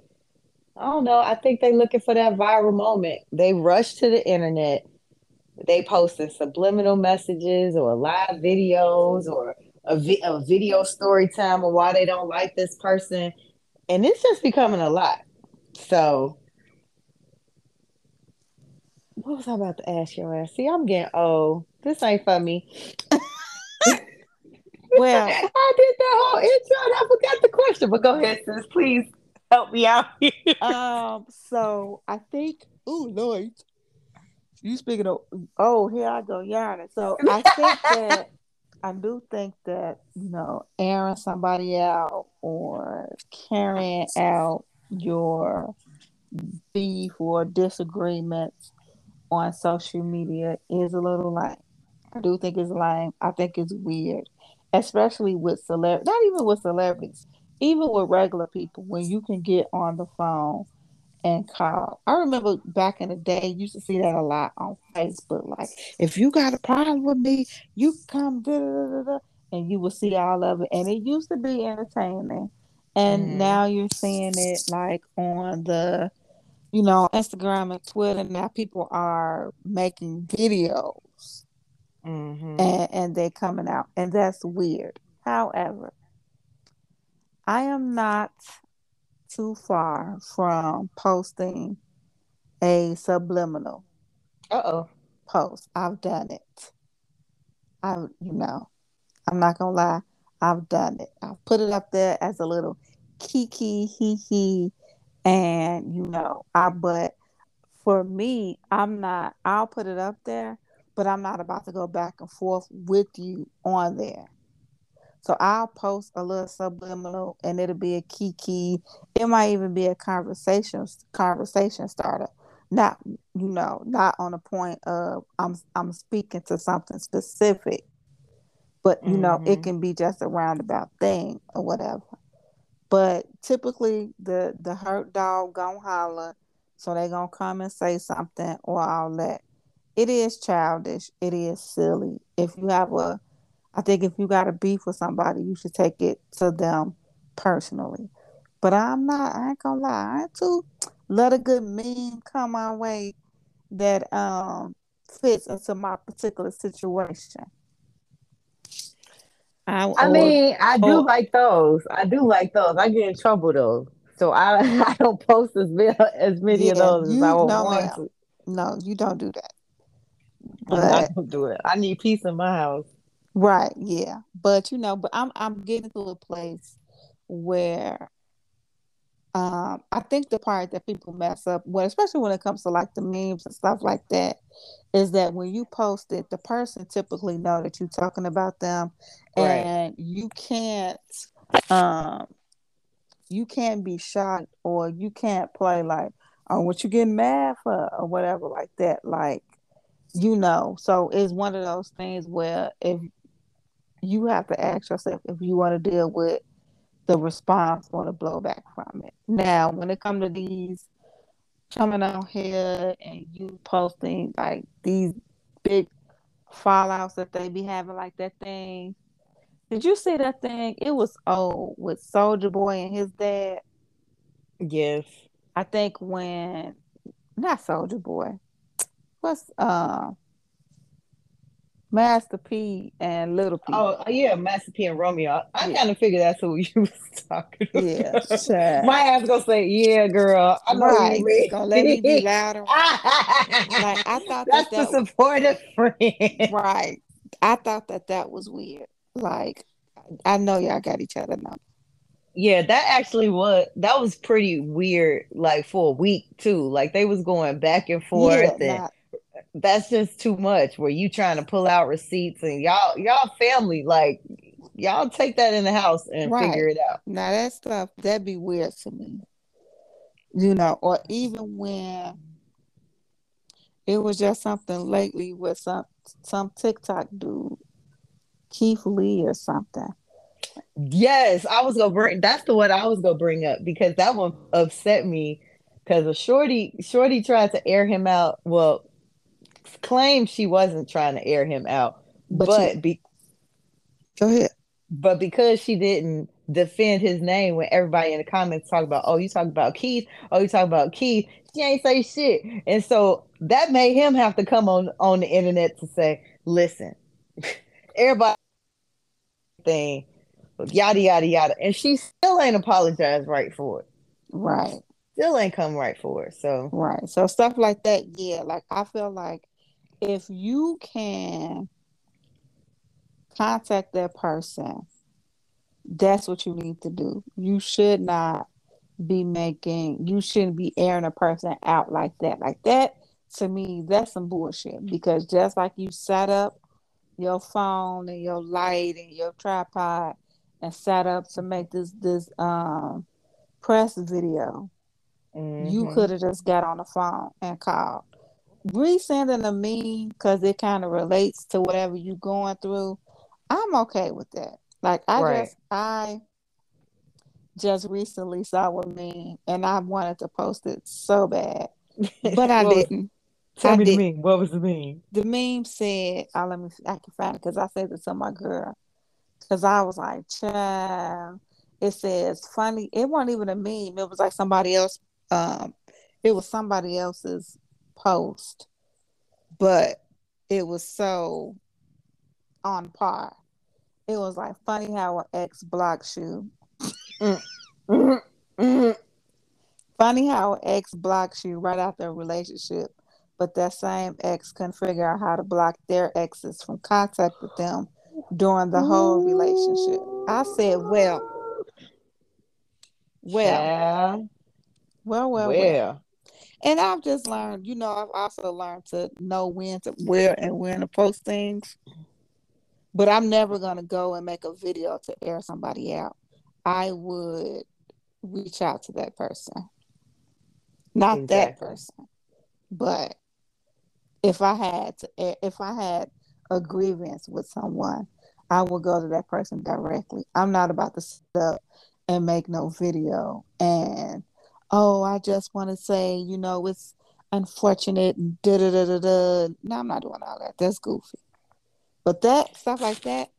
I don't know, I think they're looking for that viral moment. They rush to the internet. They posting subliminal messages or live videos or a, vi- a video story time of why they don't like this person and it's just becoming a lot. So, what was I about to ask your ass? See, I'm getting old. This ain't for me. well, I did that whole intro and I forgot the question. But go ahead, sis. Please help me out. um. So I think. Oh Lord. You speaking of? Oh, here I go yawning. So I think that I do think that you know airing somebody out or carrying out your beef or disagreements on social media is a little lame. I do think it's lame. I think it's weird, especially with celebrities. Not even with celebrities, even with regular people, when you can get on the phone and call. I remember back in the day, you used to see that a lot on Facebook. Like, if you got a problem with me, you come, da, da, da, and you will see all of it. And it used to be entertaining. And mm. now you're seeing it like on the, you know, Instagram and Twitter. Now people are making videos mm-hmm. and, and they're coming out. And that's weird. However, I am not too far from posting a subliminal uh-oh post. I've done it. I you know, I'm not gonna lie, I've done it. I've put it up there as a little kiki hee hee and you know, I but for me, I'm not I'll put it up there, but I'm not about to go back and forth with you on there. So I'll post a little subliminal and it'll be a key key It might even be a conversation conversation starter. Not you know, not on the point of I'm I'm speaking to something specific. But you mm-hmm. know, it mm-hmm. can be just a roundabout thing or whatever. But typically the the hurt dog gonna holler, so they gonna come and say something or I'll let it is childish, it is silly. If you have a I think if you got a beef with somebody, you should take it to them personally. But I'm not, I ain't gonna lie, I ain't too let a good meme come my way that um fits into my particular situation. I, I mean, I do or, like those. I do like those. I get in trouble though. So I I don't post as many as many yeah, of those as I would no, want to. No, you don't do that. But, I don't do it. I need peace in my house. Right, yeah. But you know, but I'm I'm getting to a place where um I think the part that people mess up well, especially when it comes to like the memes and stuff like that, is that when you post it, the person typically know that you're talking about them right. and you can't um you can't be shot or you can't play like oh what you getting mad for or whatever like that. Like you know, so it's one of those things where if you have to ask yourself if you want to deal with the response or the blowback from it. Now, when it comes to these coming out here and you posting like these big fallouts that they be having, like that thing. Did you see that thing? It was old with Soulja Boy and his dad. Yes. I think when not Soulja Boy. What's uh Master P and Little P. Oh yeah, Master P and Romeo. I yeah. kind of figured that's who you was talking about. Yeah, sure. My ass gonna say, "Yeah, girl." I know right. gonna let me be louder. like I thought that's that, the supportive friend. Right. I thought that that was weird. Like I know y'all got each other now. Yeah, that actually was that was pretty weird. Like for a week too. Like they was going back and forth. Yeah, and, not- that's just too much where you trying to pull out receipts and y'all y'all family like y'all take that in the house and right. figure it out. Now that stuff that'd be weird to me. You know or even when it was just something lately with some some tiktok dude keith lee or something. Yes i was gonna bring that's the one i was gonna bring up because that one upset me because a shorty shorty tried to air him out well claimed she wasn't trying to air him out, but, but be- go ahead. But because she didn't defend his name when everybody in the comments talk about, oh, you talk about Keith, oh, you talk about Keith, she ain't say shit, and so that made him have to come on on the internet to say, listen, everybody thing, yada yada yada, and she still ain't apologized right for it. Right. Still ain't come right for it. So right. So stuff like that, yeah. Like I feel like if you can contact that person, that's what you need to do. You should not be making, you shouldn't be airing a person out like that. Like that, to me, that's some bullshit. Because just like you set up your phone and your light and your tripod and set up to make this this um press video, mm-hmm. you could have just got on the phone and called resending a meme because it kind of relates to whatever you're going through, I'm okay with that. Like I right. just I just recently saw a meme and I wanted to post it so bad, but I didn't. Tell I me did. the meme. What was the meme? The meme said, oh, let me I can find it because I said it to my girl. Because I was like, child. It says funny. It wasn't even a meme. It was like somebody else. Um, it was somebody else's post, but it was so on par. It was like funny how an ex blocks you. Funny how an ex blocks you right after a relationship but that same ex couldn't figure out how to block their exes from contact with them during the whole relationship. I said, well, well, yeah. well, well, well, well. And I've just learned, you know, I've also learned to know when to where and when to post things. But I'm never gonna go and make a video to air somebody out. I would reach out to that person. Not exactly. that person, but if I had to, eh, if I had a grievance with someone, I would go to that person directly. I'm not about to sit up and make no video and oh, I just want to say, you know, it's unfortunate and da da da da da. No, I'm not doing all that. That's goofy. But that stuff like that,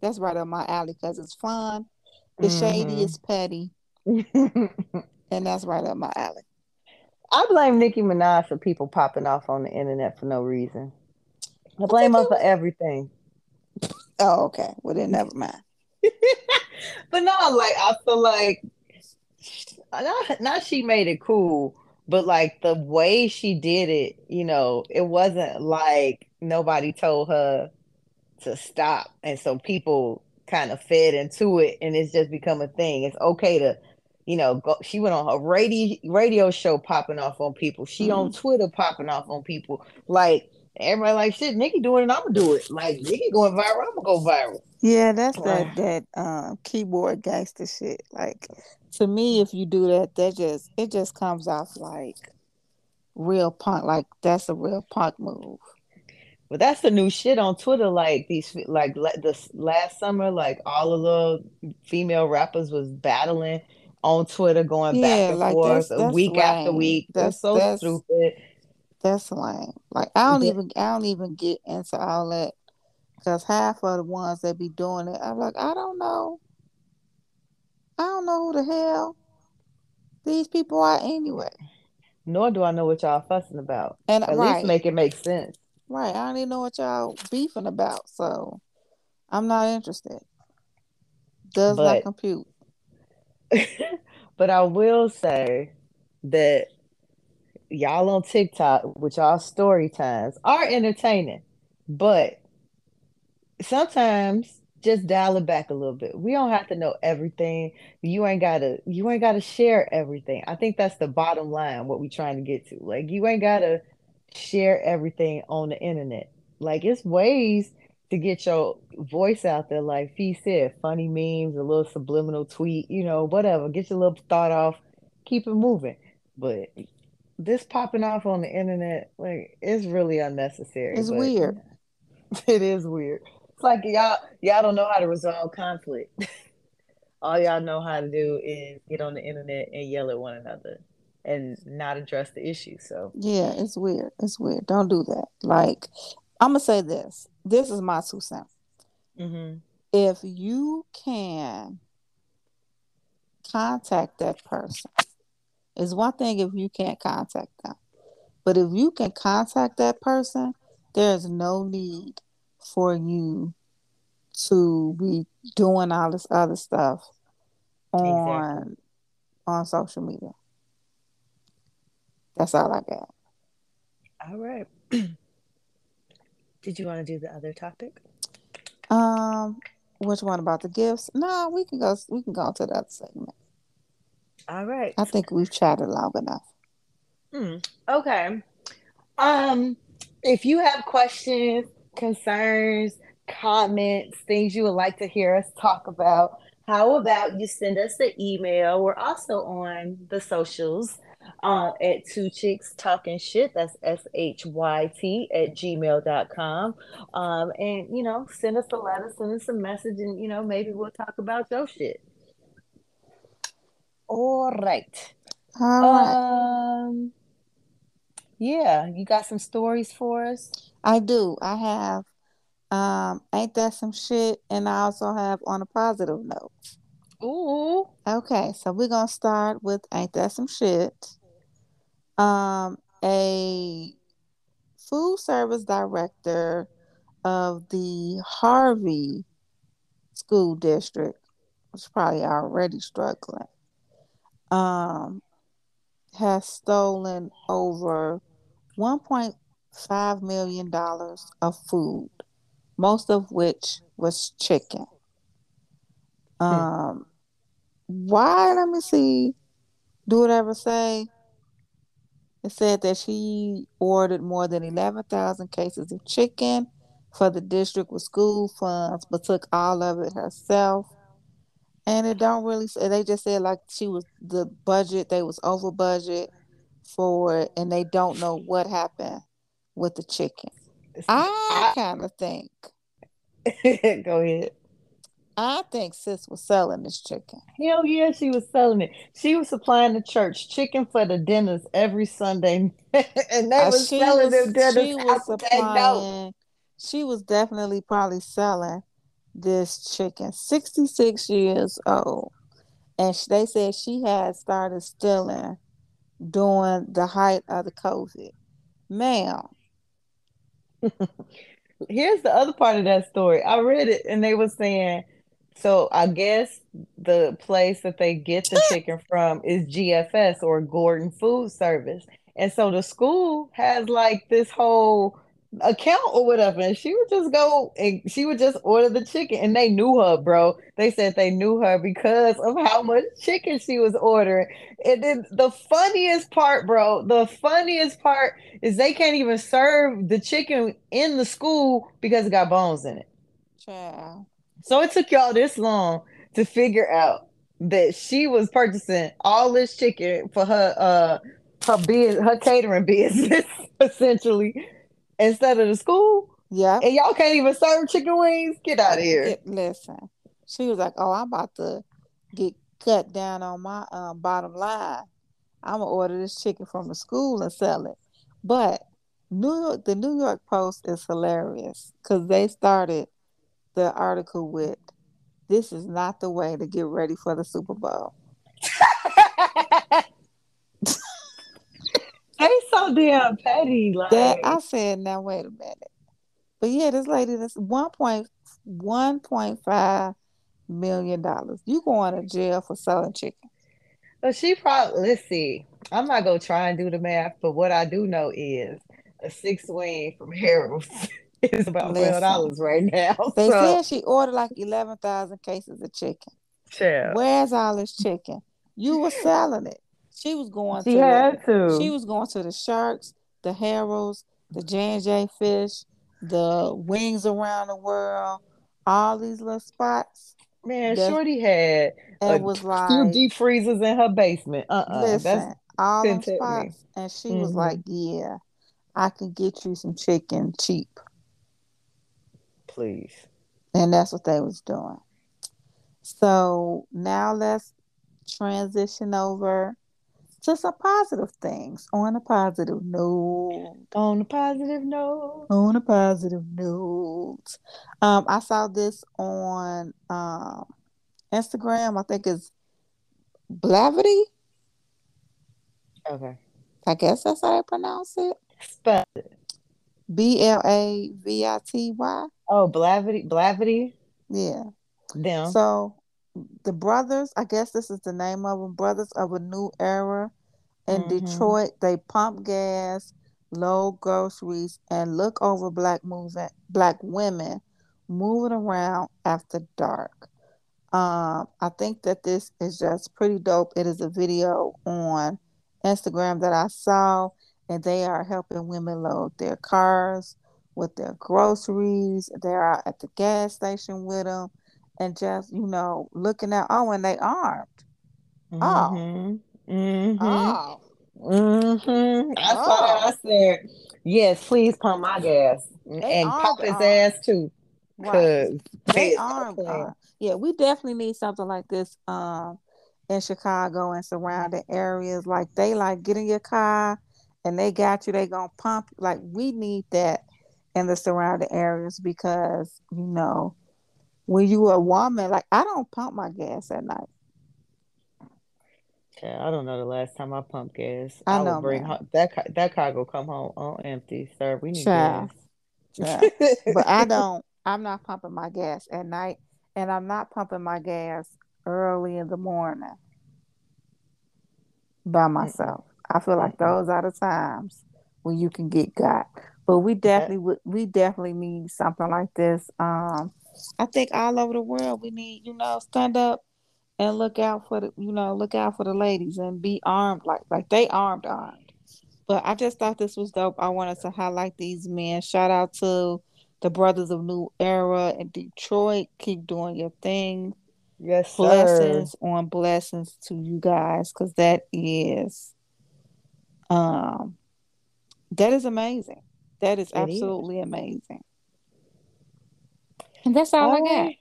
that's right up my alley because it's fun. It's mm-hmm. shady, it's petty, and that's right up my alley. I blame Nicki Minaj for people popping off on the internet for no reason. I blame her for everything. Oh, okay. Well, then never mind. but no, like I feel like not, not she made it cool, but like the way she did it, you know, it wasn't like nobody told her to stop, and so people kind of fed into it, and it's just become a thing. It's okay to you know, go, she went on her radio radio show popping off on people. She mm-hmm. on Twitter popping off on people. Like everybody like shit, Nicki doing it, I'm gonna do it. Like Nicki going viral, I'm gonna go viral. Yeah, that's that that um, keyboard gangster shit. Like to me, if you do that, that just it just comes off like real punk. Like that's a real punk move. But that's the new shit on Twitter. Like these, like this last summer, like all of the female rappers was battling on Twitter going yeah, back and like forth that's, that's week lame. after week. That's, that's so that's, stupid. That's lame. Like I don't yeah. even I don't even get into all that because half of the ones that be doing it, I'm like, I don't know. I don't know who the hell these people are anyway. Nor do I know what y'all fussing about. And at right. least make it make sense. Right. I don't even know what y'all beefing about. So I'm not interested. Does but, not compute. but I will say that y'all on TikTok with y'all story times are entertaining, but sometimes just dial it back a little bit. We don't have to know everything. You ain't gotta you ain't gotta share everything. I think that's the bottom line, what we're trying to get to. Like you ain't gotta share everything on the internet. Like it's ways to get your voice out there, like Fee said, funny memes, a little subliminal tweet, you know, whatever. Get your little thought off, keep it moving. But this popping off on the internet, like, it's really unnecessary. It's weird. It is weird. It's like y'all y'all don't know how to resolve conflict. All y'all know how to do is get on the internet and yell at one another and not address the issue. So yeah, it's weird. It's weird. Don't do that. Like I'm gonna say this. This is my two cents. Mm-hmm. If you can contact that person, it's one thing if you can't contact them, but if you can contact that person, there's no need for you to be doing all this other stuff on exactly. on social media. That's all I got. All right. Did you want to do the other topic? Um, which one about the gifts? No, we can go. We can go to that segment. All right. I think we've chatted long enough. Hmm. Okay. Um, if you have questions, concerns, comments, things you would like to hear us talk about, how about you send us the email? We're also on the socials uh, at two chicks talking shit. That's S H Y T at gmail.com. Um, and, you know, send us a letter, send us a message, and, you know, maybe we'll talk about your shit. All right. All right. Um. Yeah, you got some stories for us? I do. I have um ain't that some shit and I also have on a positive note. Ooh. Okay, so we're gonna start with ain't that some shit. Um a food service director of the Harvey school district, which is probably already struggling, um, has stolen over $1.5 million of food, most of which was chicken. Um, why? Let me see. Do it ever say? It said that she ordered more than 11,000 cases of chicken for the district with school funds, but took all of it herself. And it don't really say, they just said like she was the budget, they was over budget for it, and they don't know what happened with the chicken. I kind of think, Go ahead. I think sis was selling this chicken. Hell yeah, she was selling it. She was supplying the church chicken for the dinners every Sunday, and they Uh, was selling was, them dinners she was supplying, she was definitely probably selling this chicken. 66 years old. And they said she had started stealing during the height of the COVID. Ma'am, Here's the other part of that story. I read it, and they were saying, so I guess the place that they get the chicken from is GFS or Gordon Food Service, and so the school has like this whole account or whatever, and she would just go and she would just order the chicken, and they knew her, bro. They said they knew her because of how much chicken she was ordering. And then the funniest part, bro, the funniest part is they can't even serve the chicken in the school because it got bones in it. child. So it took y'all this long to figure out that she was purchasing all this chicken for her uh her biz her catering business essentially instead of the school. Yeah. And y'all can't even serve chicken wings. Get out of here. Listen, she was like, "Oh, I'm about to get cut down on my um, bottom line. I'm gonna order this chicken from the school and sell it." But New York, the New York Post is hilarious because they started the article with, "This is not the way to get ready for the Super Bowl." they so damn petty. Like That I said, now wait a minute. But yeah, this lady, that's one point one point five million dollars. You going to jail for selling chicken? But she probably let's see. I'm not gonna try and do the math, but what I do know is a six wing from Harold's is about twelve dollars right now. They so, said she ordered like eleven thousand cases of chicken. Where's all this chicken? You were selling it. She was going she to had the, to. she was going to the sharks, the Harrows, the J and J fish, the wings around the world, all these little spots. Man, That's- Shorty had And a was few like, deep freezers in her basement. Uh-uh. listen, That's all them couldn't me. spots. And she was Mhm. like, Yeah, I can get you some chicken cheap. please. And that's what they was doing. So now let's transition over to some positive things on a positive note. On a positive note. On a positive note. Um, I saw this on um Instagram. I think it's Blavity. Okay. I guess that's how they pronounce it. Spell B L A V I T Y. Oh, Blavity, Blavity, Yeah. them. So the brothers, I guess this is the name of them, Brothers of a New Era in Mhm. Detroit. They pump gas, load groceries, and look over black moving black women moving around after dark. Um, I think that this is just pretty dope. It is a video on Instagram that I saw, and they are helping women load their cars with their groceries. They are at the gas station with them, and just you know looking at. Oh, and they armed. Mhm. Mhm. Oh, Mm-hmm. I saw that. I said, yes, please pump my gas and pump his armed. ass too. right. They armed. Yeah, we definitely need something like this um in Chicago and surrounding areas. Like they like get in your car and they got you, they gonna pump like we need that in the surrounding areas because, you know, when you a woman, like I don't pump my gas at night. Yeah, I don't know the last time I pumped gas. I I, know, would bring that that car go come home on empty, sir. We need Child, gas. child. But I don't I'm not pumping my gas at night and I'm not pumping my gas early in the morning by myself. I feel like those are the times when you can get got. But we definitely would we definitely need something like this. Um I think all over the world we need, you know, stand up and look out for the you know, look out for the ladies and be armed like like they armed armed. But I just thought this was dope. I wanted to highlight these men. Shout out to the Brothers of New Era in Detroit. Keep doing your thing. yes, sir. Blessings on blessings to you guys because that is um that is amazing. That is It is. absolutely amazing. And that's all I All got.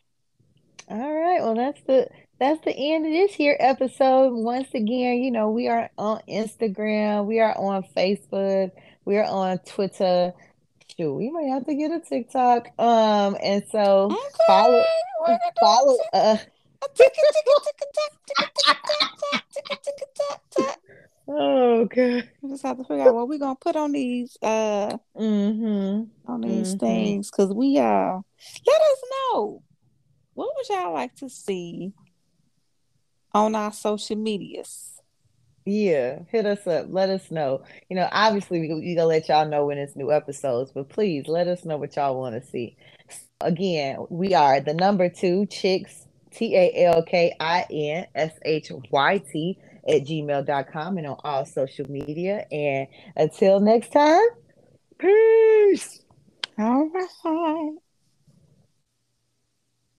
All right. Well, that's the that's the end of this here episode. Once again, you know, we are on Instagram, we are on Facebook, we are on Twitter. Shoot, we might have to get a TikTok. Um, and so follow Okay, follow a uh oh god. We just have to figure out what we're gonna put on these uh Mm-hmm. on these Mm-hmm. things because we uh let us know what would y'all like to see on our social medias. Yeah, hit us up. Let us know. You know, obviously we we gonna let y'all know when it's new episodes, but please let us know what y'all want to see. Again, we are the number two chicks, T A L K I N S H Y T at gmail.com and on all social media. And until next time, peace. All right.